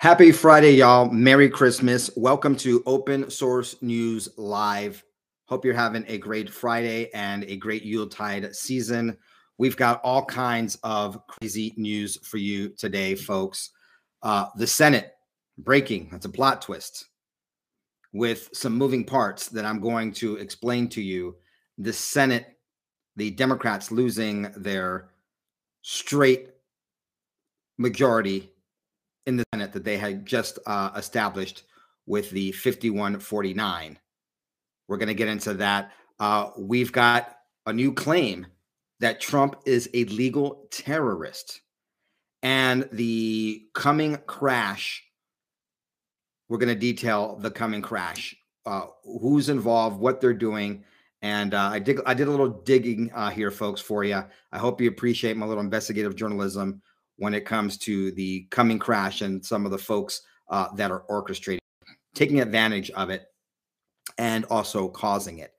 Happy Friday, y'all. Merry Christmas. Welcome to Open Source News Live. Hope you're having a great Friday and a great Yuletide season. We've got all kinds of crazy news for you today, folks. Uh, the Senate breaking, that's a plot twist with some moving parts that I'm going to explain to you. The Senate, the Democrats losing their straight majority in the Senate that they had just uh, established with the 5149. We're going to get into that. Uh, we've got a new claim that Trump is a legal terrorist. And the coming crash, we're going to detail the coming crash, uh, who's involved, what they're doing. And uh, I did I did a little digging uh, here, folks, for you. I hope you appreciate my little investigative journalism when it comes to the coming crash and some of the folks uh, that are orchestrating, taking advantage of it, and also causing it.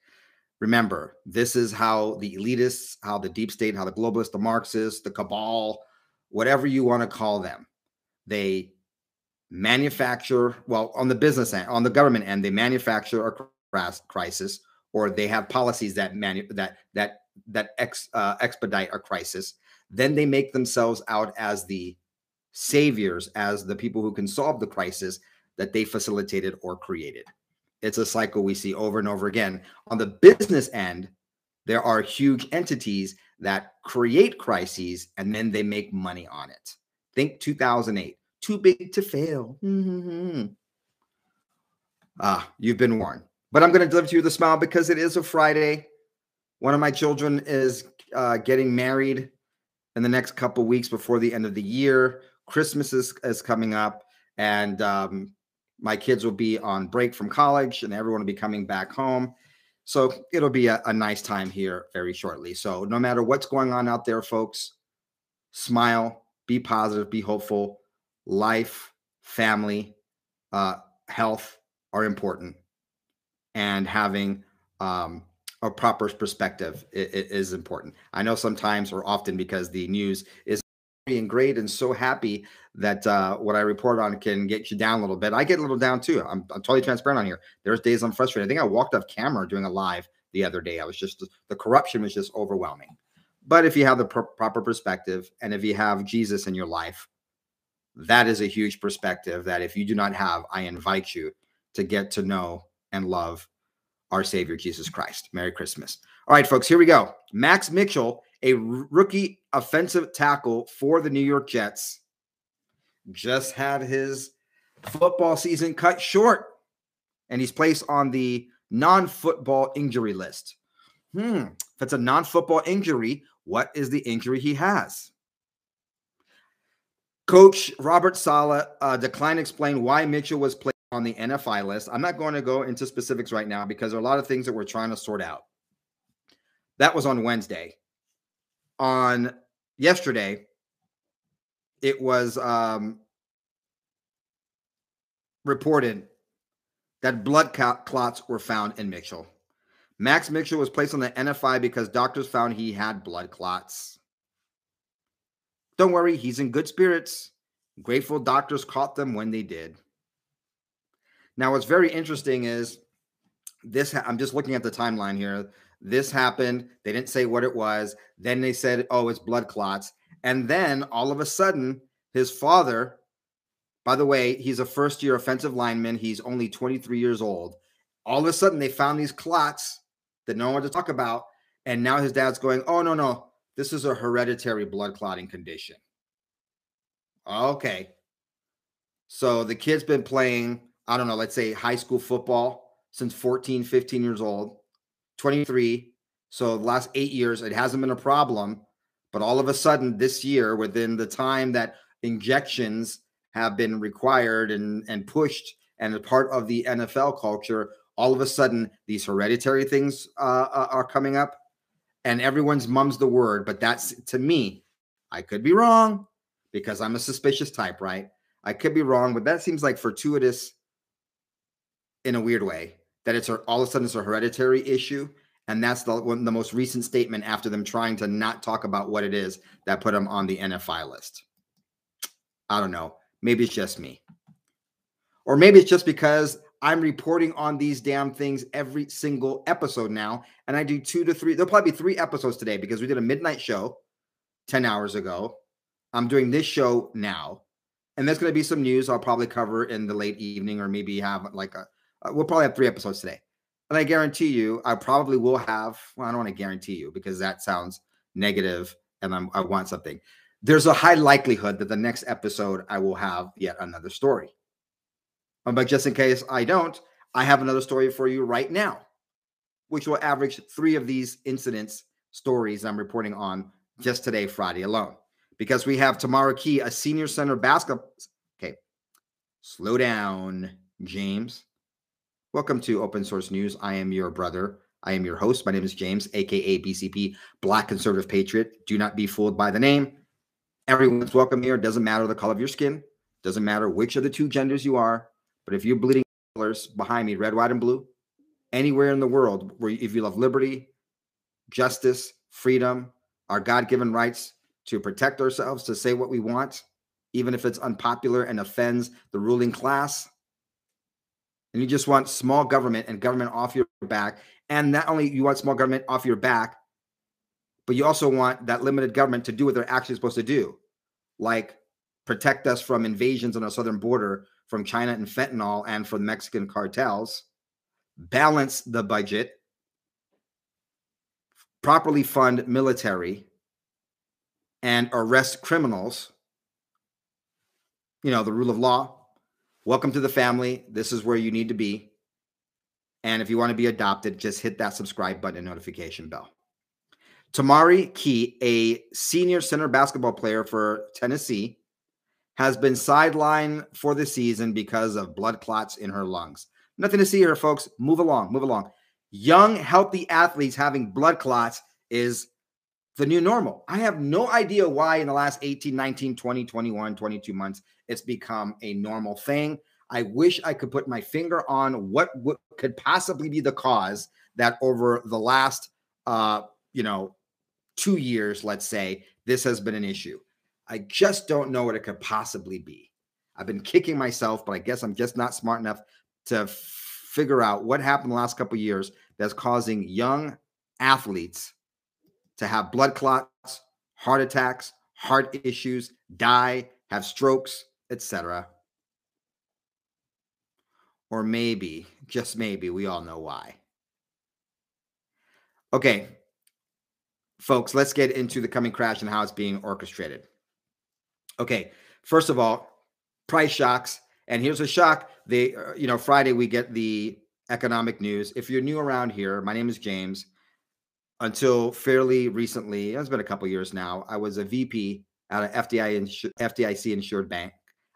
Remember, this is how the elitists, how the deep state, how the globalists, the Marxists, the cabal, whatever you want to call them, they manufacture, well, on the business end, on the government end, they manufacture a crisis or they have policies that manu- that that that ex, uh, expedite a crisis then they make themselves out as the saviors, as the people who can solve the crisis that they facilitated or created. It's a cycle we see over and over again. On the business end, there are huge entities that create crises and then they make money on it. Think 2008, too big to fail. Ah, you've been warned. But I'm going to deliver to you the smile because it is a Friday. One of my children is uh, getting married in the next couple weeks before the end of the year. Christmas is, is coming up, and um, my kids will be on break from college, and everyone will be coming back home. So it'll be a, a nice time here very shortly. So no matter what's going on out there, folks, smile, be positive, be hopeful. Life, family, uh, health are important, and having um, a proper perspective is, important. I know sometimes or often because the news is being great and so happy that uh, what I report on can get you down a little bit. I get a little down too. I'm, I'm totally transparent on here. There's days I'm frustrated. I think I walked off camera doing a live the other day. I was just the corruption was just overwhelming. But if you have the pr- proper perspective and if you have Jesus in your life, that is a huge perspective that if you do not have, I invite you to get to know and love our Savior Jesus Christ. Merry Christmas. All right, folks, here we go. Max Mitchell, a rookie offensive tackle for the New York Jets, just had his football season cut short, and he's placed on the non football injury list. Hmm, if it's a non football injury, what is the injury he has? Coach Robert Saleh uh, declined to explain why Mitchell was placed on the NFI list. I'm not going to go into specifics right now because there are a lot of things that we're trying to sort out. That was on Wednesday. On yesterday, it was um, reported that blood clots were found in Mitchell. Max Mitchell was placed on the NFI because doctors found he had blood clots. Don't worry, he's in good spirits. Grateful doctors caught them when they did. Now, what's very interesting is this. Ha- I'm just looking at the timeline here. This happened. They didn't say what it was. Then they said, "Oh, it's blood clots." And then all of a sudden, his father. By the way, he's a first-year offensive lineman. He's only 23 years old. All of a sudden, they found these clots that no one wants to talk about, and now his dad's going, "Oh no, no, this is a hereditary blood clotting condition." Okay. So the kid's been playing I don't know, let's say high school football since 14, 15 years old, 23. So the last eight years, it hasn't been a problem. But all of a sudden, this year, within the time that injections have been required and, and pushed and a part of the NFL culture, all of a sudden, these hereditary things uh, uh, are coming up. And everyone's mum's the word. But that's to me, I could be wrong because I'm a suspicious type, right? I could be wrong, but that seems like fortuitous in a weird way that it's all of a sudden it's a hereditary issue and that's the one, the most recent statement after them trying to not talk about what it is that put them on the NFI list. I don't know. Maybe it's just me. Or maybe it's just because I'm reporting on these damn things every single episode now. And I do two to three, there'll probably be three episodes today because we did a midnight show 10 hours ago. I'm doing this show now. And there's going to be some news I'll probably cover in the late evening or maybe have like a, uh, we'll probably have three episodes today. And I guarantee you, I probably will have, well, I don't want to guarantee you because that sounds negative and I'm, I want something. There's a high likelihood that the next episode I will have yet another story. Um, but just in case I don't, I have another story for you right now, which will average three of these incidents stories I'm reporting on just today, Friday alone. Because we have Tamari Key, a senior center basketball. Okay, slow down, James. Welcome to Open Source News. I am your brother. I am your host. My name is James, aka BCP, Black Conservative Patriot. Do not be fooled by the name. Everyone's welcome here. Doesn't matter the color of your skin. Doesn't matter which of the two genders you are. But if you're bleeding colors behind me, red, white, and blue, anywhere in the world where if you love liberty, justice, freedom, our God-given rights to protect ourselves, to say what we want, even if it's unpopular and offends the ruling class, and you just want small government and government off your back, and not only you want small government off your back, but you also want that limited government to do what they're actually supposed to do, like protect us from invasions on our southern border from China and fentanyl and from Mexican cartels, balance the budget, properly fund military, and arrest criminals. You know, the rule of law. Welcome to the family. This is where you need to be. And if you want to be adopted, just hit that subscribe button and notification bell. Tamari Key, a senior center basketball player for Tennessee, has been sidelined for the season because of blood clots in her lungs. Nothing to see here, folks. Move along, move along. Young, healthy athletes having blood clots is the new normal. I have no idea why in the last 18, 19, 20, 21, 22 months it's become a normal thing. I wish I could put my finger on what, what could possibly be the cause that over the last uh, you know, 2 years, let's say, this has been an issue. I just don't know what it could possibly be. I've been kicking myself, but I guess I'm just not smart enough to figure out what happened the last couple years that's causing young athletes to have blood clots, heart attacks, heart issues, die, have strokes, etc. Or maybe, just maybe, we all know why. Okay, folks, let's get into the coming crash and how it's being orchestrated. Okay, first of all, price shocks. And here's a shock. They, uh, you know, Friday we get the economic news. If you're new around here, my name is James. Until fairly recently, it's been a couple years now. I was a VP at an FDI insu- FDIC insured bank.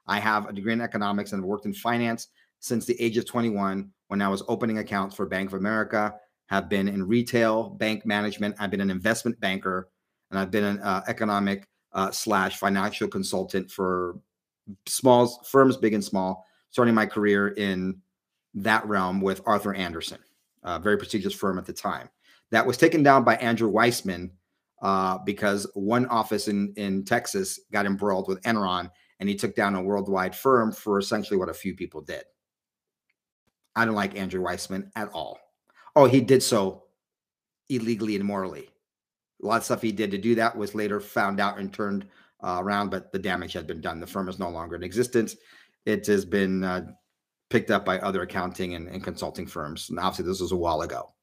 I have a degree in economics and worked in finance since the age of 21 when I was opening accounts for Bank of America. Have been in retail bank management. I've been an investment banker, and I've been an uh, economic uh, slash financial consultant for small firms, big and small, starting my career in that realm with Arthur Andersen, a very prestigious firm at the time. That was taken down by Andrew Weissmann uh, because one office in, in Texas got embroiled with Enron and he took down a worldwide firm for essentially what a few people did. I don't like Andrew Weissmann at all. Oh, he did so illegally and morally a lot of stuff he did to do that was later found out and turned uh, around, but the damage had been done. The firm is no longer in existence. It has been uh, picked up by other accounting and, and consulting firms. And obviously, this was a while ago.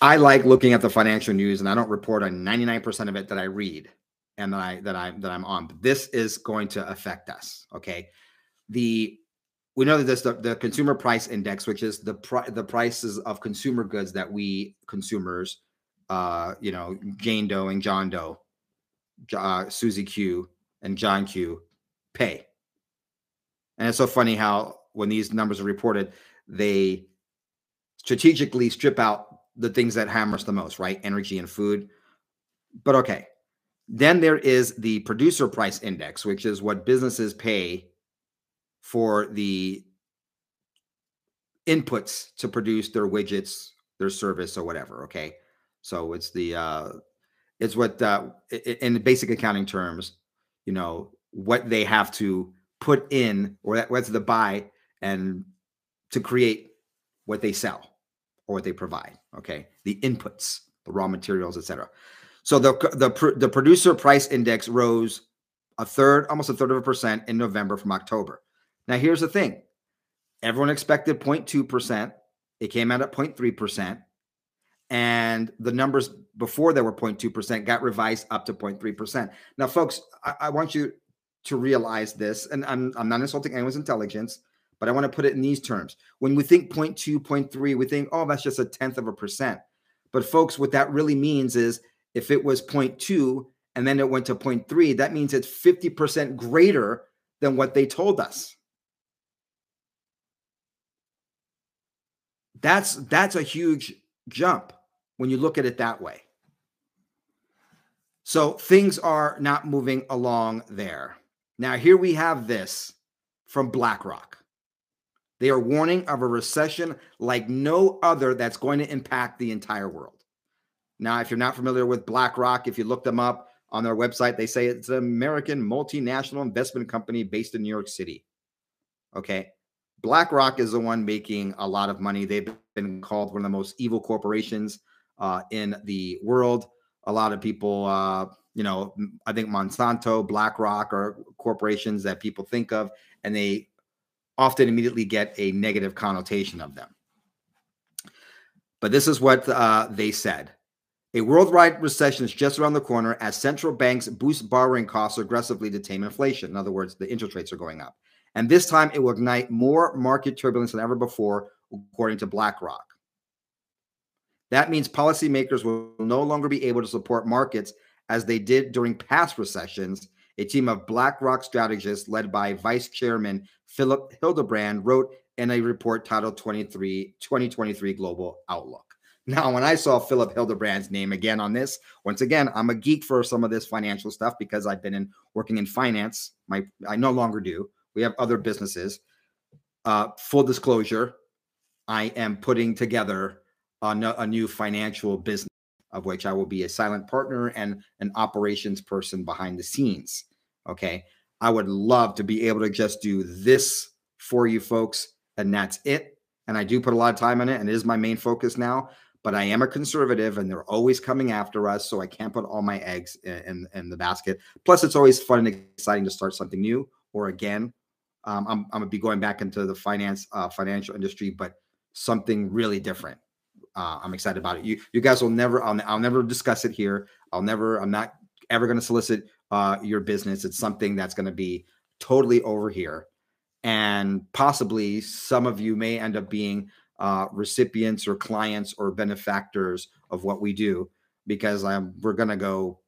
I like looking at the financial news, and I don't report on 99% of it that I read and that I that I that I'm on. But this is going to affect us. Okay. The we know that this the, the consumer price index, which is the the prices of consumer goods that we consumers uh, you know, Jane Doe and John Doe, uh, Susie Q and John Q pay. And it's so funny how when these numbers are reported, they strategically strip out the things that hammer us the most, right? Energy and food. But okay. Then there is the producer price index, which is what businesses pay for the inputs to produce their widgets, their service, or whatever. Okay. So it's the uh, it's what uh, in basic accounting terms, you know, what they have to put in or to the buy and to create what they sell or what they provide. Okay, the inputs, the raw materials, etc. So the the the producer price index rose a third, almost a third of a percent in November from October. Now here's the thing: everyone expected 0.2 percent. It came out at 0.3 percent, and the numbers before they were 0.2 percent got revised up to 0.3 percent. Now, folks, I, I want you to realize this, and I'm I'm not insulting anyone's intelligence but I want to put it in these terms. When we think 0.2, 0.3, we think, oh, that's just a tenth of a percent. But folks, what that really means is if it was 0.2 and then it went to 0.3, that means it's 50% greater than what they told us. That's that's a huge jump when you look at it that way. So things are not moving along there. Now here we have this from BlackRock. They are warning of a recession like no other that's going to impact the entire world. Now, if you're not familiar with BlackRock, if you look them up on their website, they say it's an American multinational investment company based in New York City. Okay. BlackRock is the one making a lot of money. They've been called one of the most evil corporations uh, in the world. A lot of people, uh, you know, I think Monsanto, BlackRock are corporations that people think of, and they often immediately get a negative connotation of them. But this is what uh, they said. A worldwide recession is just around the corner as central banks boost borrowing costs aggressively to tame inflation. In other words, the interest rates are going up. And this time it will ignite more market turbulence than ever before, according to BlackRock. That means policymakers will no longer be able to support markets as they did during past recessions a team of BlackRock strategists led by Vice Chairman Philipp Hildebrand wrote in a report titled 23, 2023 Global Outlook. Now, when I saw Philipp Hildebrand's name again on this, once again, I'm a geek for some of this financial stuff because I've been in working in finance. My I no longer do. We have other businesses. Uh, full disclosure, I am putting together a, a new financial business of which I will be a silent partner and an operations person behind the scenes. Okay. I would love to be able to just do this for you folks, and that's it. And I do put a lot of time in it, and it is my main focus now. But I am a conservative, and they're always coming after us, so I can't put all my eggs in, in, in the basket. Plus, it's always fun and exciting to start something new. Or again, um, I'm, I'm gonna be going back into the finance uh, financial industry, but something really different uh, I'm excited about it. You you guys will never I'll, I'll never discuss it here. I'll never I'm not ever going to solicit uh, your business. It's something that's going to be totally over here, and possibly some of you may end up being uh, recipients or clients or benefactors of what we do because I'm we're going to go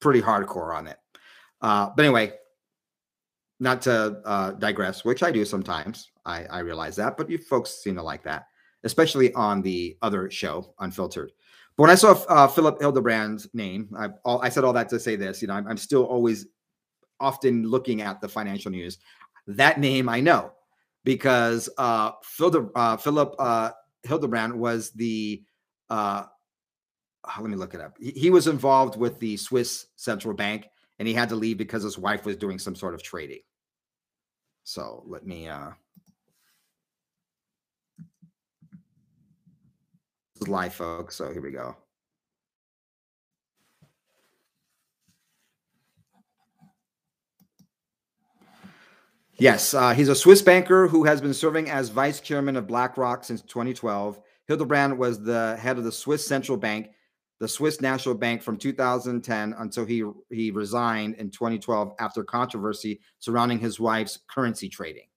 pretty hardcore on it. Uh, but anyway, not to uh, digress, which I do sometimes. I, I realize that, but you folks seem to like that especially on the other show, Unfiltered. But when I saw uh, Philipp Hildebrand's name, I, all, I said all that to say this. You know, I'm, I'm still always often looking at the financial news. That name I know because uh, Philip uh, Philip uh, Hildebrand was the. Uh, oh, let me look it up. He, he was involved with the Swiss central bank, and he had to leave because his wife was doing some sort of trading. So let me. Is live, folks. So here we go. Yes, uh, he's a Swiss banker who has been serving as vice chairman of BlackRock since 2012. Hildebrand was the head of the Swiss Central Bank, the Swiss National Bank from 2010 until he he resigned in 2012 after controversy surrounding his wife's currency trading.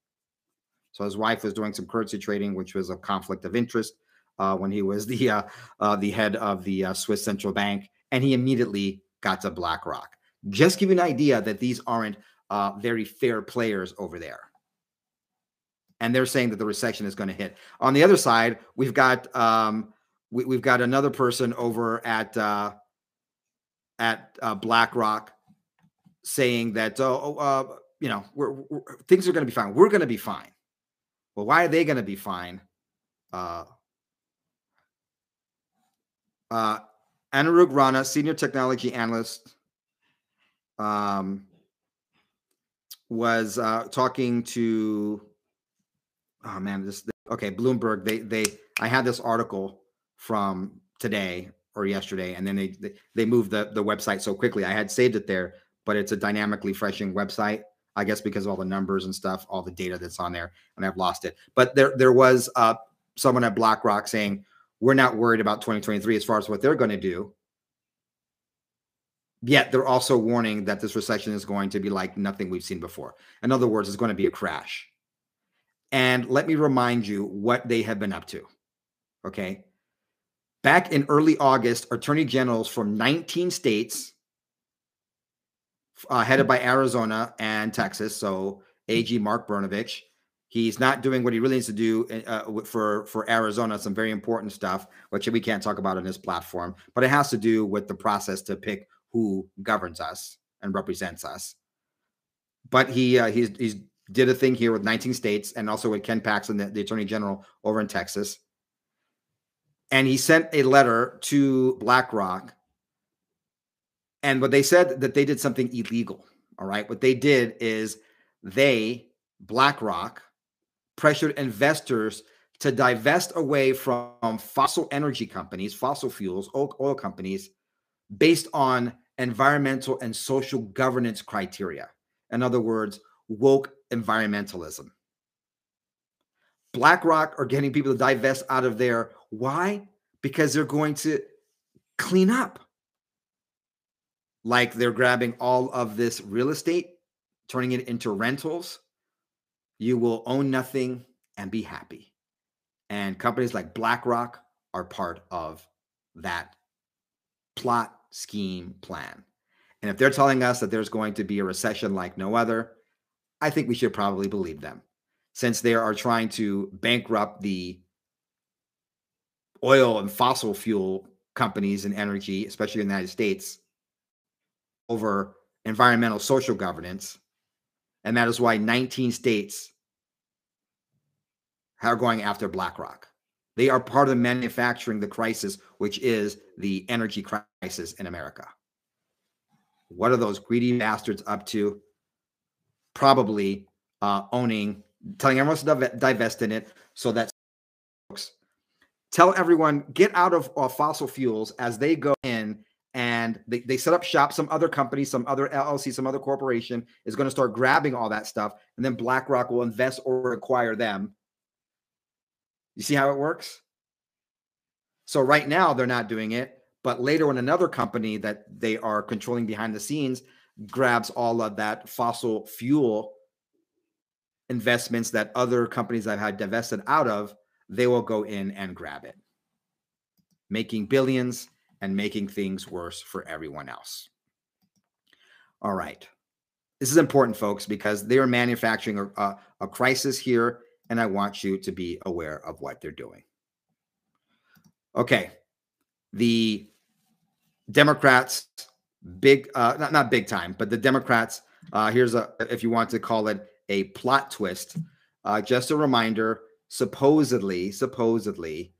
So his wife was doing some currency trading, which was a conflict of interest uh, when he was the uh, uh, the head of the uh, Swiss central bank, and he immediately got to BlackRock. Just give you an idea that these aren't uh, very fair players over there. And they're saying that the recession is going to hit. On the other side, we've got um, we, have got another person over at uh, at BlackRock saying that oh, oh you know we're, we're, things are going to be fine. We're going to be fine. Well, why are they going to be fine? Uh, Anurag Rana, senior technology analyst. Um, was uh, talking to oh man, this okay, Bloomberg. They they I had this article from today or yesterday, and then they they, they moved the the website so quickly. I had saved it there, but it's a dynamically refreshing website. I guess because of all the numbers and stuff, all the data that's on there, and I've lost it. But there there was uh, someone at BlackRock saying we're not worried about 2023 as far as what they're going to do. Yet they're also warning that this recession is going to be like nothing we've seen before. In other words, it's going to be a crash. And let me remind you what they have been up to. Okay. Back in early August, attorney generals from 19 states, uh, headed by Arizona and Texas, so AG Mark Brnovich, he's not doing what he really needs to do uh, for for Arizona. Some very important stuff, which we can't talk about on this platform, but it has to do with the process to pick who governs us and represents us. But he uh, he's he's did a thing here with 19 states and also with Ken Paxton, the, the attorney general over in Texas. And he sent a letter to BlackRock. And what they said that they did something illegal. All right. What they did is they, BlackRock, pressured investors to divest away from fossil energy companies, fossil fuels, oil, companies, based on environmental and social governance criteria. In other words, woke environmentalism. BlackRock are getting people to divest out of there. Why? Because they're going to clean up. Like they're grabbing all of this real estate, turning it into rentals. You will own nothing and be happy. And companies like BlackRock are part of that plot, scheme, plan. And if they're telling us that there's going to be a recession like no other, I think we should probably believe them since they are trying to bankrupt the oil and fossil fuel companies and energy, especially in the United States, over environmental social governance. And that is why 19 states are going after BlackRock. They are part of manufacturing the crisis, which is the energy crisis in America. What are those greedy bastards up to? probably uh, owning, telling everyone to divest in it so that folks tell everyone get out of uh, fossil fuels as they go in and they, they set up shop. Some other company, some other LLC, some other corporation is going to start grabbing all that stuff, and then BlackRock will invest or acquire them. You see how it works? So right now they're not doing it, but later when another company that they are controlling behind the scenes grabs all of that fossil fuel investments that other companies I've had divested out of, they will go in and grab it, making billions and making things worse for everyone else. All right. This is important, folks, because they are manufacturing a, a, a crisis here, and I want you to be aware of what they're doing. Okay. The Democrats big, uh, not not big time, but the Democrats. Uh, here's a, if you want to call it a plot twist. Uh, just a reminder. Supposedly, supposedly,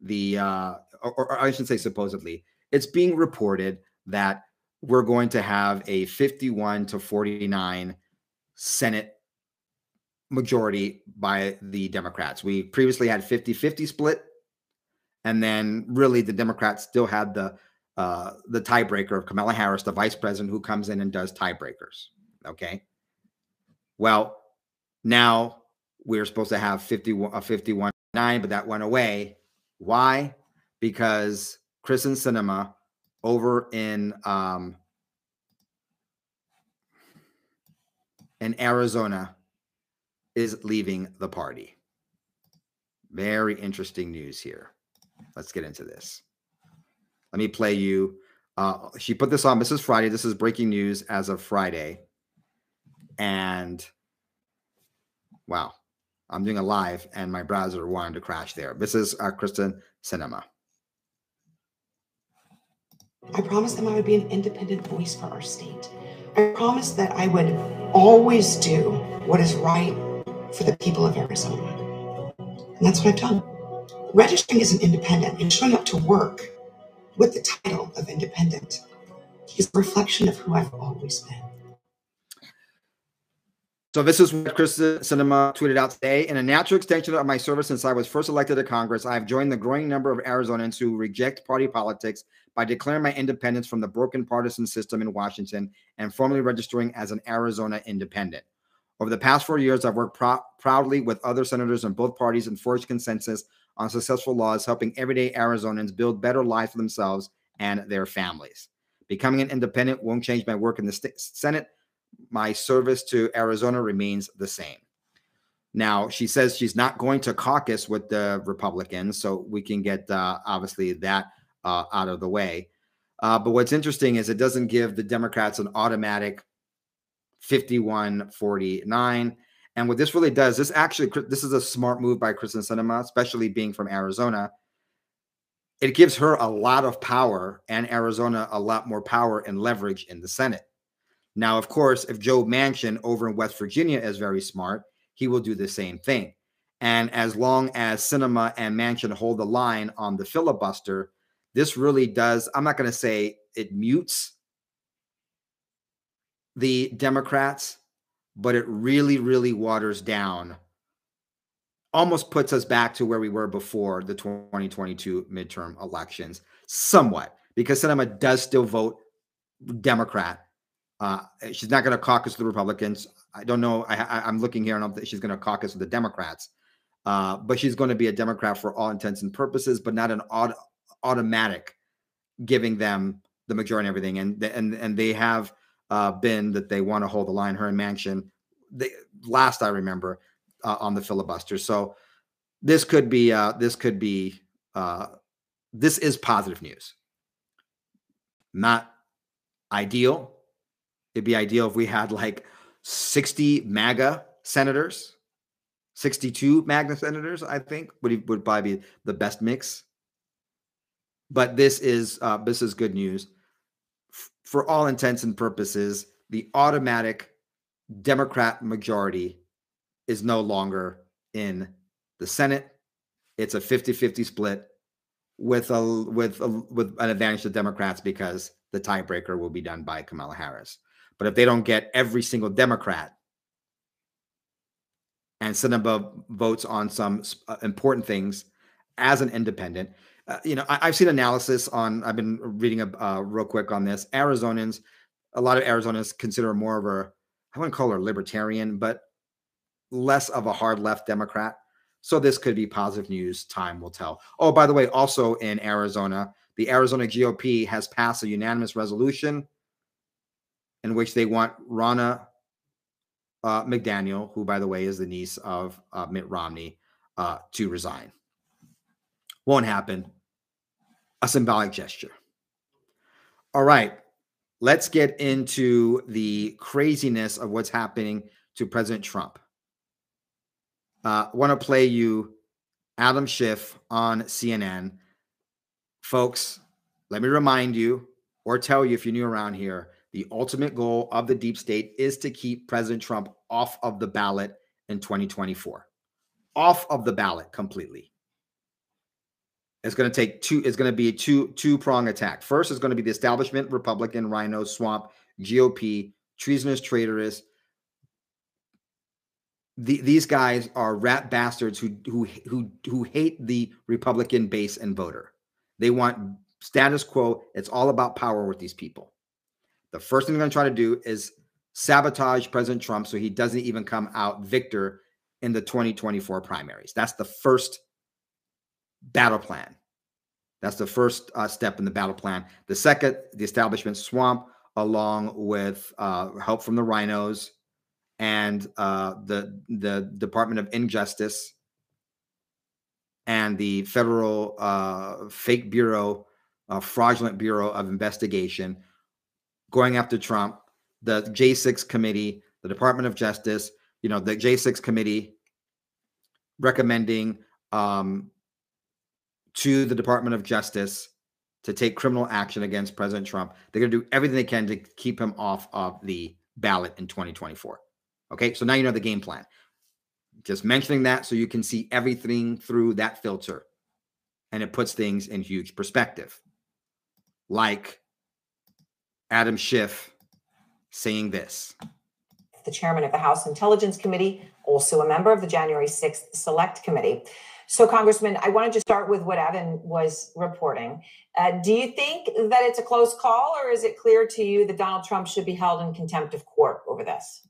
the uh, or, or I shouldn't say supposedly. It's being reported that we're going to have a 51 to 49 Senate majority by the Democrats. We previously had 50 50 split. And then really the Democrats still had the uh, the tiebreaker of Kamala Harris, the vice president, who comes in and does tiebreakers. Okay. Well, now we're supposed to have 51, a 51 9, but that went away. Why? Because Kyrsten Sinema over in um, in Arizona is leaving the party. Very interesting news here. Let's get into this. Let me play you. Uh, she put this on. This is Friday. This is breaking news as of Friday. And wow, I'm doing a live and my browser wanted to crash there. This is uh, Kyrsten Sinema. I promised them I would be an independent voice for our state. I promised that I would always do what is right for the people of Arizona. And that's what I've done. Registering as an independent and showing up to work with the title of independent is a reflection of who I've always been. So this is what Kyrsten Sinema tweeted out today. In a natural extension of my service since I was first elected to Congress, I have joined the growing number of Arizonans who reject party politics by declaring my independence from the broken partisan system in Washington and formally registering as an Arizona independent. Over the past four years, I've worked pr- proudly with other senators in both parties and forged consensus on successful laws, helping everyday Arizonans build better lives for themselves and their families. Becoming an independent won't change my work in the st- Senate my service to Arizona remains the same. Now, she says she's not going to caucus with the Republicans, so we can get uh, obviously that uh, out of the way. Uh, but what's interesting is it doesn't give the Democrats an automatic 51 49. And what this really does, this actually, this is a smart move by Kyrsten Sinema, especially being from Arizona. It gives her a lot of power and Arizona a lot more power and leverage in the Senate. Now, of course, if Joe Manchin over in West Virginia is very smart, he will do the same thing. And as long as Sinema and Manchin hold the line on the filibuster, this really does, I'm not going to say it mutes the Democrats, but it really, really waters down, almost puts us back to where we were before the 2022 midterm elections, somewhat, because Sinema does still vote Democrat uh, she's not going to caucus with the Republicans. I don't know. I, am looking here and I'm, she's going to caucus with the Democrats. Uh, but she's going to be a Democrat for all intents and purposes, but not an auto, automatic giving them the majority and everything. And and and they have uh, been that they want to hold the line. Her and Manchin, they, last I remember, uh, on the filibuster. So this could be uh, this could be uh, this is positive news. Not ideal, It'd be ideal if we had like 60 MAGA senators, 62 MAGA senators, I think would, would probably be the best mix. But this is uh, this is good news. For all intents and purposes, the automatic Democrat majority is no longer in the Senate. It's a 50-50 split with a with a, with an advantage to Democrats because the tiebreaker will be done by Kamala Harris. But if they don't get every single Democrat and Sinema votes on some uh, important things as an independent, uh, you know, I, have seen analysis on, I've been reading a uh, real quick on this. Arizonans, a lot of Arizonans consider more of a, I wouldn't call her libertarian, but less of a hard left Democrat. So this could be positive news. Time will tell. Oh, by the way, also in Arizona, the Arizona GOP has passed a unanimous resolution in which they want Ronna uh, McDaniel, who, by the way, is the niece of uh, Mitt Romney, uh, to resign. Won't happen. A symbolic gesture. All right. Let's get into the craziness of what's happening to President Trump. I uh, want to play you Adam Schiff on CNN. Folks, let me remind you or tell you if you're new around here the ultimate goal of the deep state is to keep President Trump off of the ballot in 2024. Off of the ballot completely. It's going to take two, it's going to be a two two prong attack. First is going to be the establishment, Republican, RINO, Swamp, GOP, treasonous, traitorous. The, these guys are rat bastards who who who who hate the Republican base and voter. They want status quo. It's all about power with these people. The first thing they're going to try to do is sabotage President Trump so he doesn't even come out victor in the 2024 primaries. That's the first battle plan. That's the first uh, step in the battle plan. The second, the establishment swamp, along with uh, help from the rhinos and uh, the the Department of Injustice and the Federal uh, Fake Bureau, uh, Fraudulent Bureau of Investigation going after Trump, the J6 committee, the Department of Justice, you know, the J6 committee recommending um, to the Department of Justice to take criminal action against President Trump. They're going to do everything they can to keep him off of the ballot in 2024. Okay, so now you know the game plan. Just mentioning that so you can see everything through that filter and it puts things in huge perspective. Like Adam Schiff saying this the chairman of the House Intelligence Committee, also a member of the January 6th Select Committee. So, Congressman, I wanted to start with what Evan was reporting. Uh, do you think that it's a close call, or is it clear to you that Donald Trump should be held in contempt of court over this?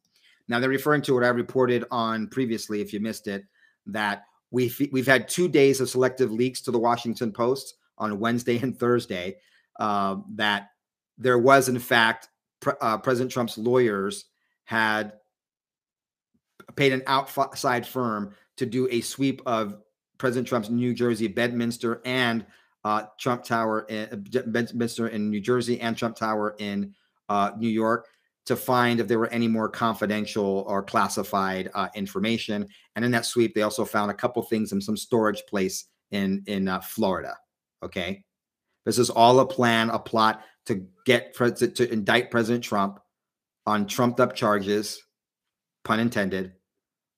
Now, they're referring to what I reported on previously, if you missed it, that we've, we've had two days of selective leaks to the Washington Post on Wednesday and Thursday uh, that there was, in fact, pre- uh, President Trump's lawyers had paid an outside firm to do a sweep of President Trump's New Jersey Bedminster and uh, Trump Tower in uh, Bedminster in New Jersey and Trump Tower in uh, New York to find if there were any more confidential or classified uh, information. And in that sweep, they also found a couple things in some storage place in in uh, Florida. Okay, this is all a plan, a plot to get to, to indict President Trump on trumped up charges, pun intended,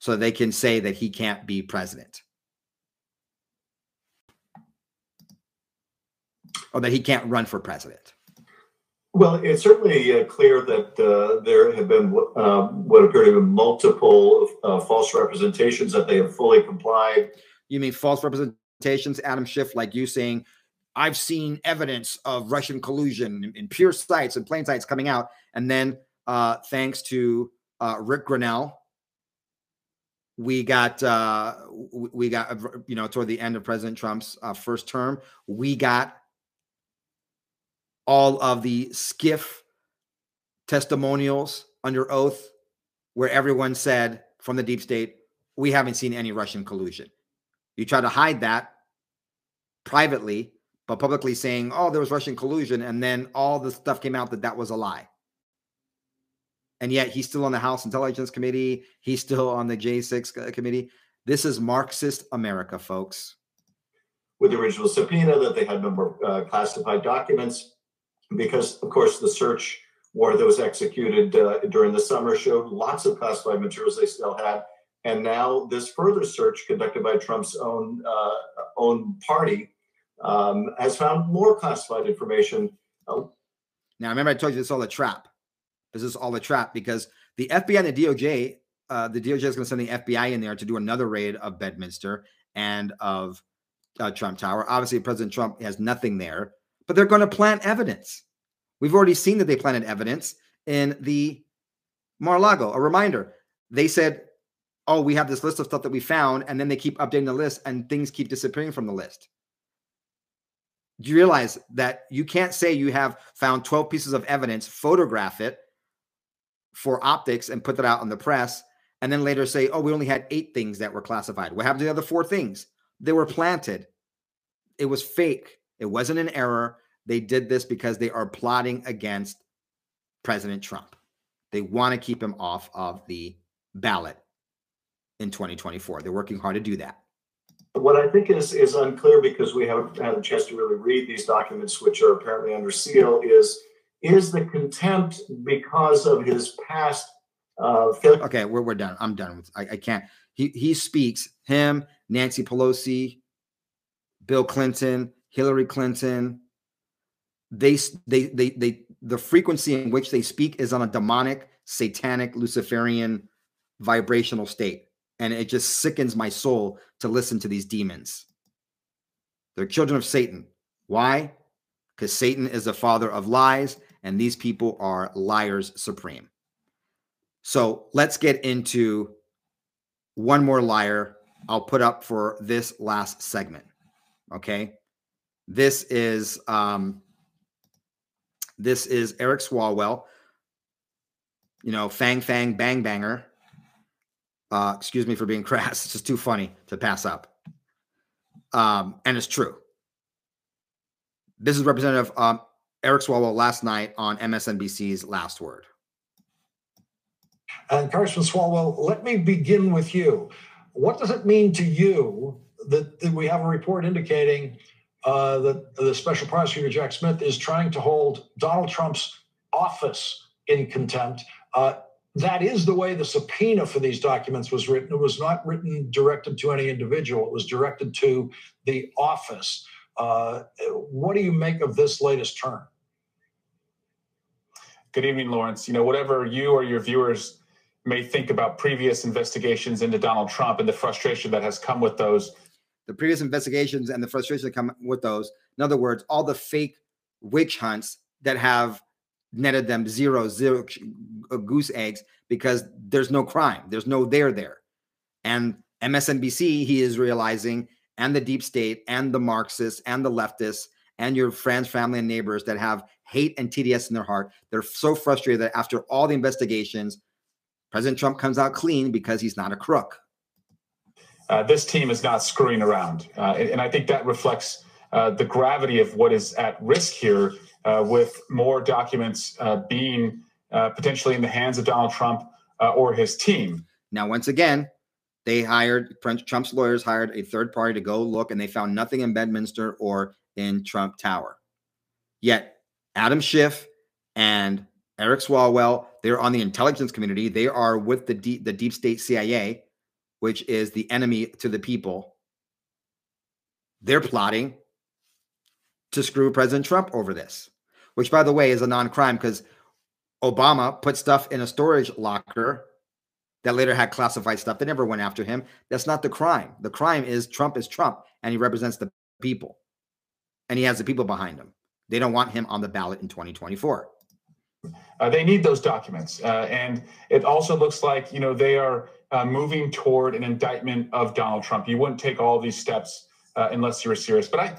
so they can say that he can't be president. Or that he can't run for president? Well, it's certainly uh, clear that uh, there have been uh, what appear to be multiple uh, false representations that they have fully complied. You mean false representations, Adam Schiff, like you saying, I've seen evidence of Russian collusion in, in pure sites and plain sites coming out. And then, uh, thanks to uh, Ric Grenell, we got we got you know toward the end of President Trump's first term, we got all of the SCIF testimonials under oath where everyone said from the deep state, we haven't seen any Russian collusion. You try to hide that privately, but publicly saying, oh, there was Russian collusion. And then all the stuff came out that that was a lie. And yet he's still on the House Intelligence Committee. He's still on the J6 committee. This is Marxist America, folks. With the original subpoena that they had number uh, classified documents, because, of course, the search warrant that was executed uh, during the summer showed lots of classified materials they still had. And now this further search conducted by Trump's own uh, own party um, has found more classified information. now, remember I told you this is all a trap. This is all a trap because the FBI and the DOJ, uh, the DOJ is going to send the FBI in there to do another raid of Bedminster and of uh, Trump Tower. Obviously, President Trump has nothing there but they're going to plant evidence. We've already seen that they planted evidence in the Mar-a-Lago. A reminder, they said, oh, we have this list of stuff that we found, and then they keep updating the list and things keep disappearing from the list. Do you realize that you can't say you have found 12 pieces of evidence, photograph it for optics and put that out on the press, and then later say, oh, we only had eight things that were classified. What happened to the other four things? They were planted. It was fake. It wasn't an error. They did this because they are plotting against President Trump. They want to keep him off of the ballot in 2024. They're working hard to do that. What I think is is unclear because we haven't had a chance to really read these documents, which are apparently under seal, is is the contempt because of his past uh, failure? Okay, we're, we're done. I'm done with. I, I can't. He he speaks. Him, Nancy Pelosi, Bill Clinton, Hillary Clinton, they they they they the frequency in which they speak is on a demonic, satanic, Luciferian vibrational state. And it just sickens my soul to listen to these demons. They're children of Satan. Why? Because Satan is the father of lies, and these people are liars supreme. So let's get into one more liar I'll put up for this last segment. Okay. This is um, this is Eric Swalwell. You know, Fang Fang Bang Banger. Uh, excuse me for being crass. It's just too funny to pass up. Um, and it's true. This is Representative um, Eric Swalwell last night on MSNBC's Last Word. And Congressman Swalwell, let me begin with you. What does it mean to you that, that we have a report indicating uh, that the special prosecutor Jack Smith is trying to hold Donald Trump's office in contempt. Uh, that is the way the subpoena for these documents was written. It was not written directed to any individual. It was directed to the office. Uh, what do you make of this latest turn? Good evening, Lawrence. You know, whatever you or your viewers may think about previous investigations into Donald Trump and the frustration that has come with those. The previous investigations and the frustration that come with those. In other words, all the fake witch hunts that have netted them zero, zero uh, goose eggs because there's no crime. There's no there there. And MSNBC, he is realizing, and the deep state, and the Marxists, and the leftists, and your friends, family, and neighbors that have hate and TDS in their heart. They're so frustrated that after all the investigations, President Trump comes out clean because he's not a crook. Uh, this team is not screwing around. Uh, and, and, I think that reflects uh, the gravity of what is at risk here uh, with more documents uh, being potentially in the hands of Donald Trump or his team. Now, once again, they hired Trump's lawyers hired a third party to go look, and they found nothing in Bedminster or in Trump Tower. Yet Adam Schiff and Eric Swalwell, they're on the intelligence community. They are with the deep, the deep state CIA, which is the enemy to the people. They're plotting to screw President Trump over this, which, by the way, is a non crime because Obama put stuff in a storage locker that later had classified stuff. They never went after him. That's not the crime. The crime is Trump is Trump and he represents the people and he has the people behind him. They don't want him on the ballot in 2024. Uh, they need those documents. Uh, and it also looks like, you know, they are uh, moving toward an indictment of Donald Trump. You wouldn't take all these steps uh, unless you were serious. But I.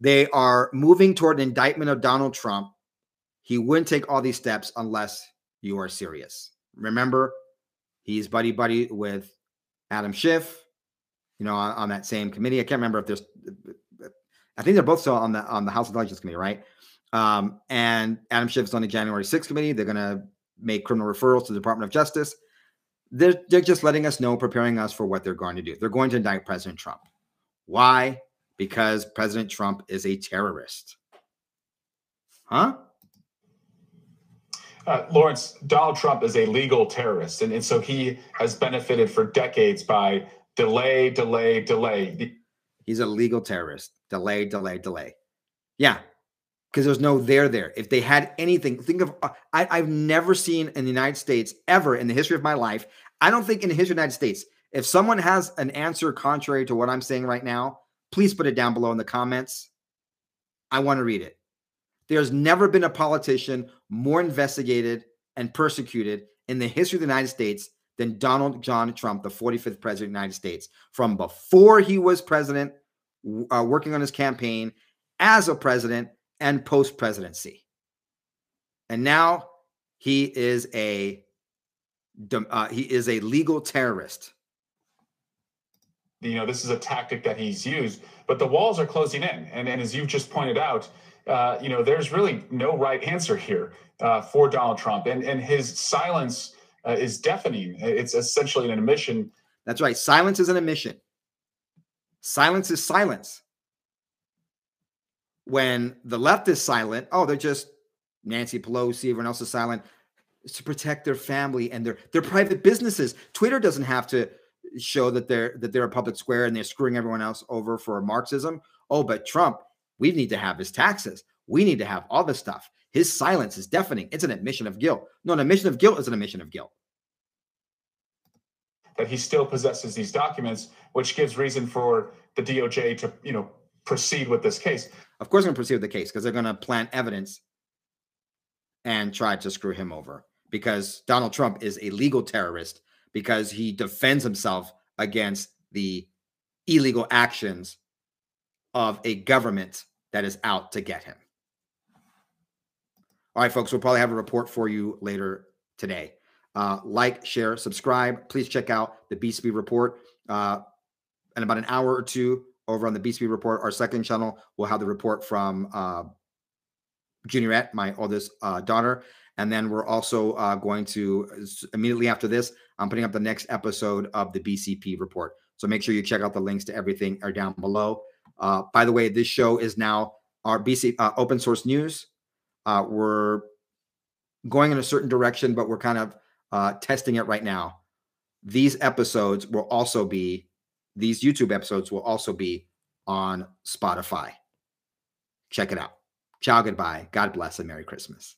They are moving toward an indictment of Donald Trump. He wouldn't take all these steps unless you are serious. Remember, he's buddy buddy with Adam Schiff, you know, on, on that same committee. I can't remember if there's I think they're both still on the on the House Intelligence Committee, right? Um, and Adam Schiff's on the January 6th committee. They're going to make criminal referrals to the Department of Justice. They're, they're just letting us know, preparing us for what they're going to do. They're going to indict President Trump. Why? Because President Trump is a terrorist. Huh? Uh, Lawrence, Donald Trump is a legal terrorist. And, and so he has benefited for decades by delay, delay, delay. He's a legal terrorist. Delay, delay, delay. Yeah, because there's no there there. If they had anything, think of uh, I, I've never seen in the United States ever in the history of my life. I don't think in the history of the United States, if someone has an answer contrary to what I'm saying right now, please put it down below in the comments. I want to read it. There's never been a politician more investigated and persecuted in the history of the United States than Donald John Trump, the 45th president of the United States, from before he was president, uh, working on his campaign, as a president, and post presidency. And now he is a uh, he is a legal terrorist. You know, this is a tactic that he's used, but the walls are closing in, and, and as you've just pointed out, uh, you know, there's really no right answer here uh, for Donald Trump, and and his silence uh, is deafening. It's essentially an admission. That's right. Silence is an admission. Silence is silence. When the left is silent, oh, they're just Nancy Pelosi, everyone else is silent. To protect their family and their their private businesses. Twitter doesn't have to show that they're that they're a public square and they're screwing everyone else over for Marxism. Oh, but Trump, we need to have his taxes. We need to have all this stuff. His silence is deafening. It's an admission of guilt. No, an admission of guilt is an admission of guilt. That he still possesses these documents, which gives reason for the DOJ to, you know, proceed with this case. Of course, I'm going to proceed with the case because they're going to plant evidence and try to screw him over because Donald Trump is a legal terrorist because he defends himself against the illegal actions of a government that is out to get him. All right, folks, we'll probably have a report for you later today. Uh, like, share, subscribe. Please check out the BCB report. Uh, in about an hour or two over on the BCB report, our second channel, we'll have the report from uh, Juniorette, my oldest uh, daughter. And then we're also uh, going to, immediately after this, I'm putting up the next episode of the BCP report. So make sure you check out the links to everything are down below. Uh, by the way, this show is now our BC uh, open source news. Uh, we're going in a certain direction, but we're kind of uh, testing it right now. These episodes will also be, these YouTube episodes will also be on Spotify. Check it out. Ciao, goodbye. God bless and Merry Christmas.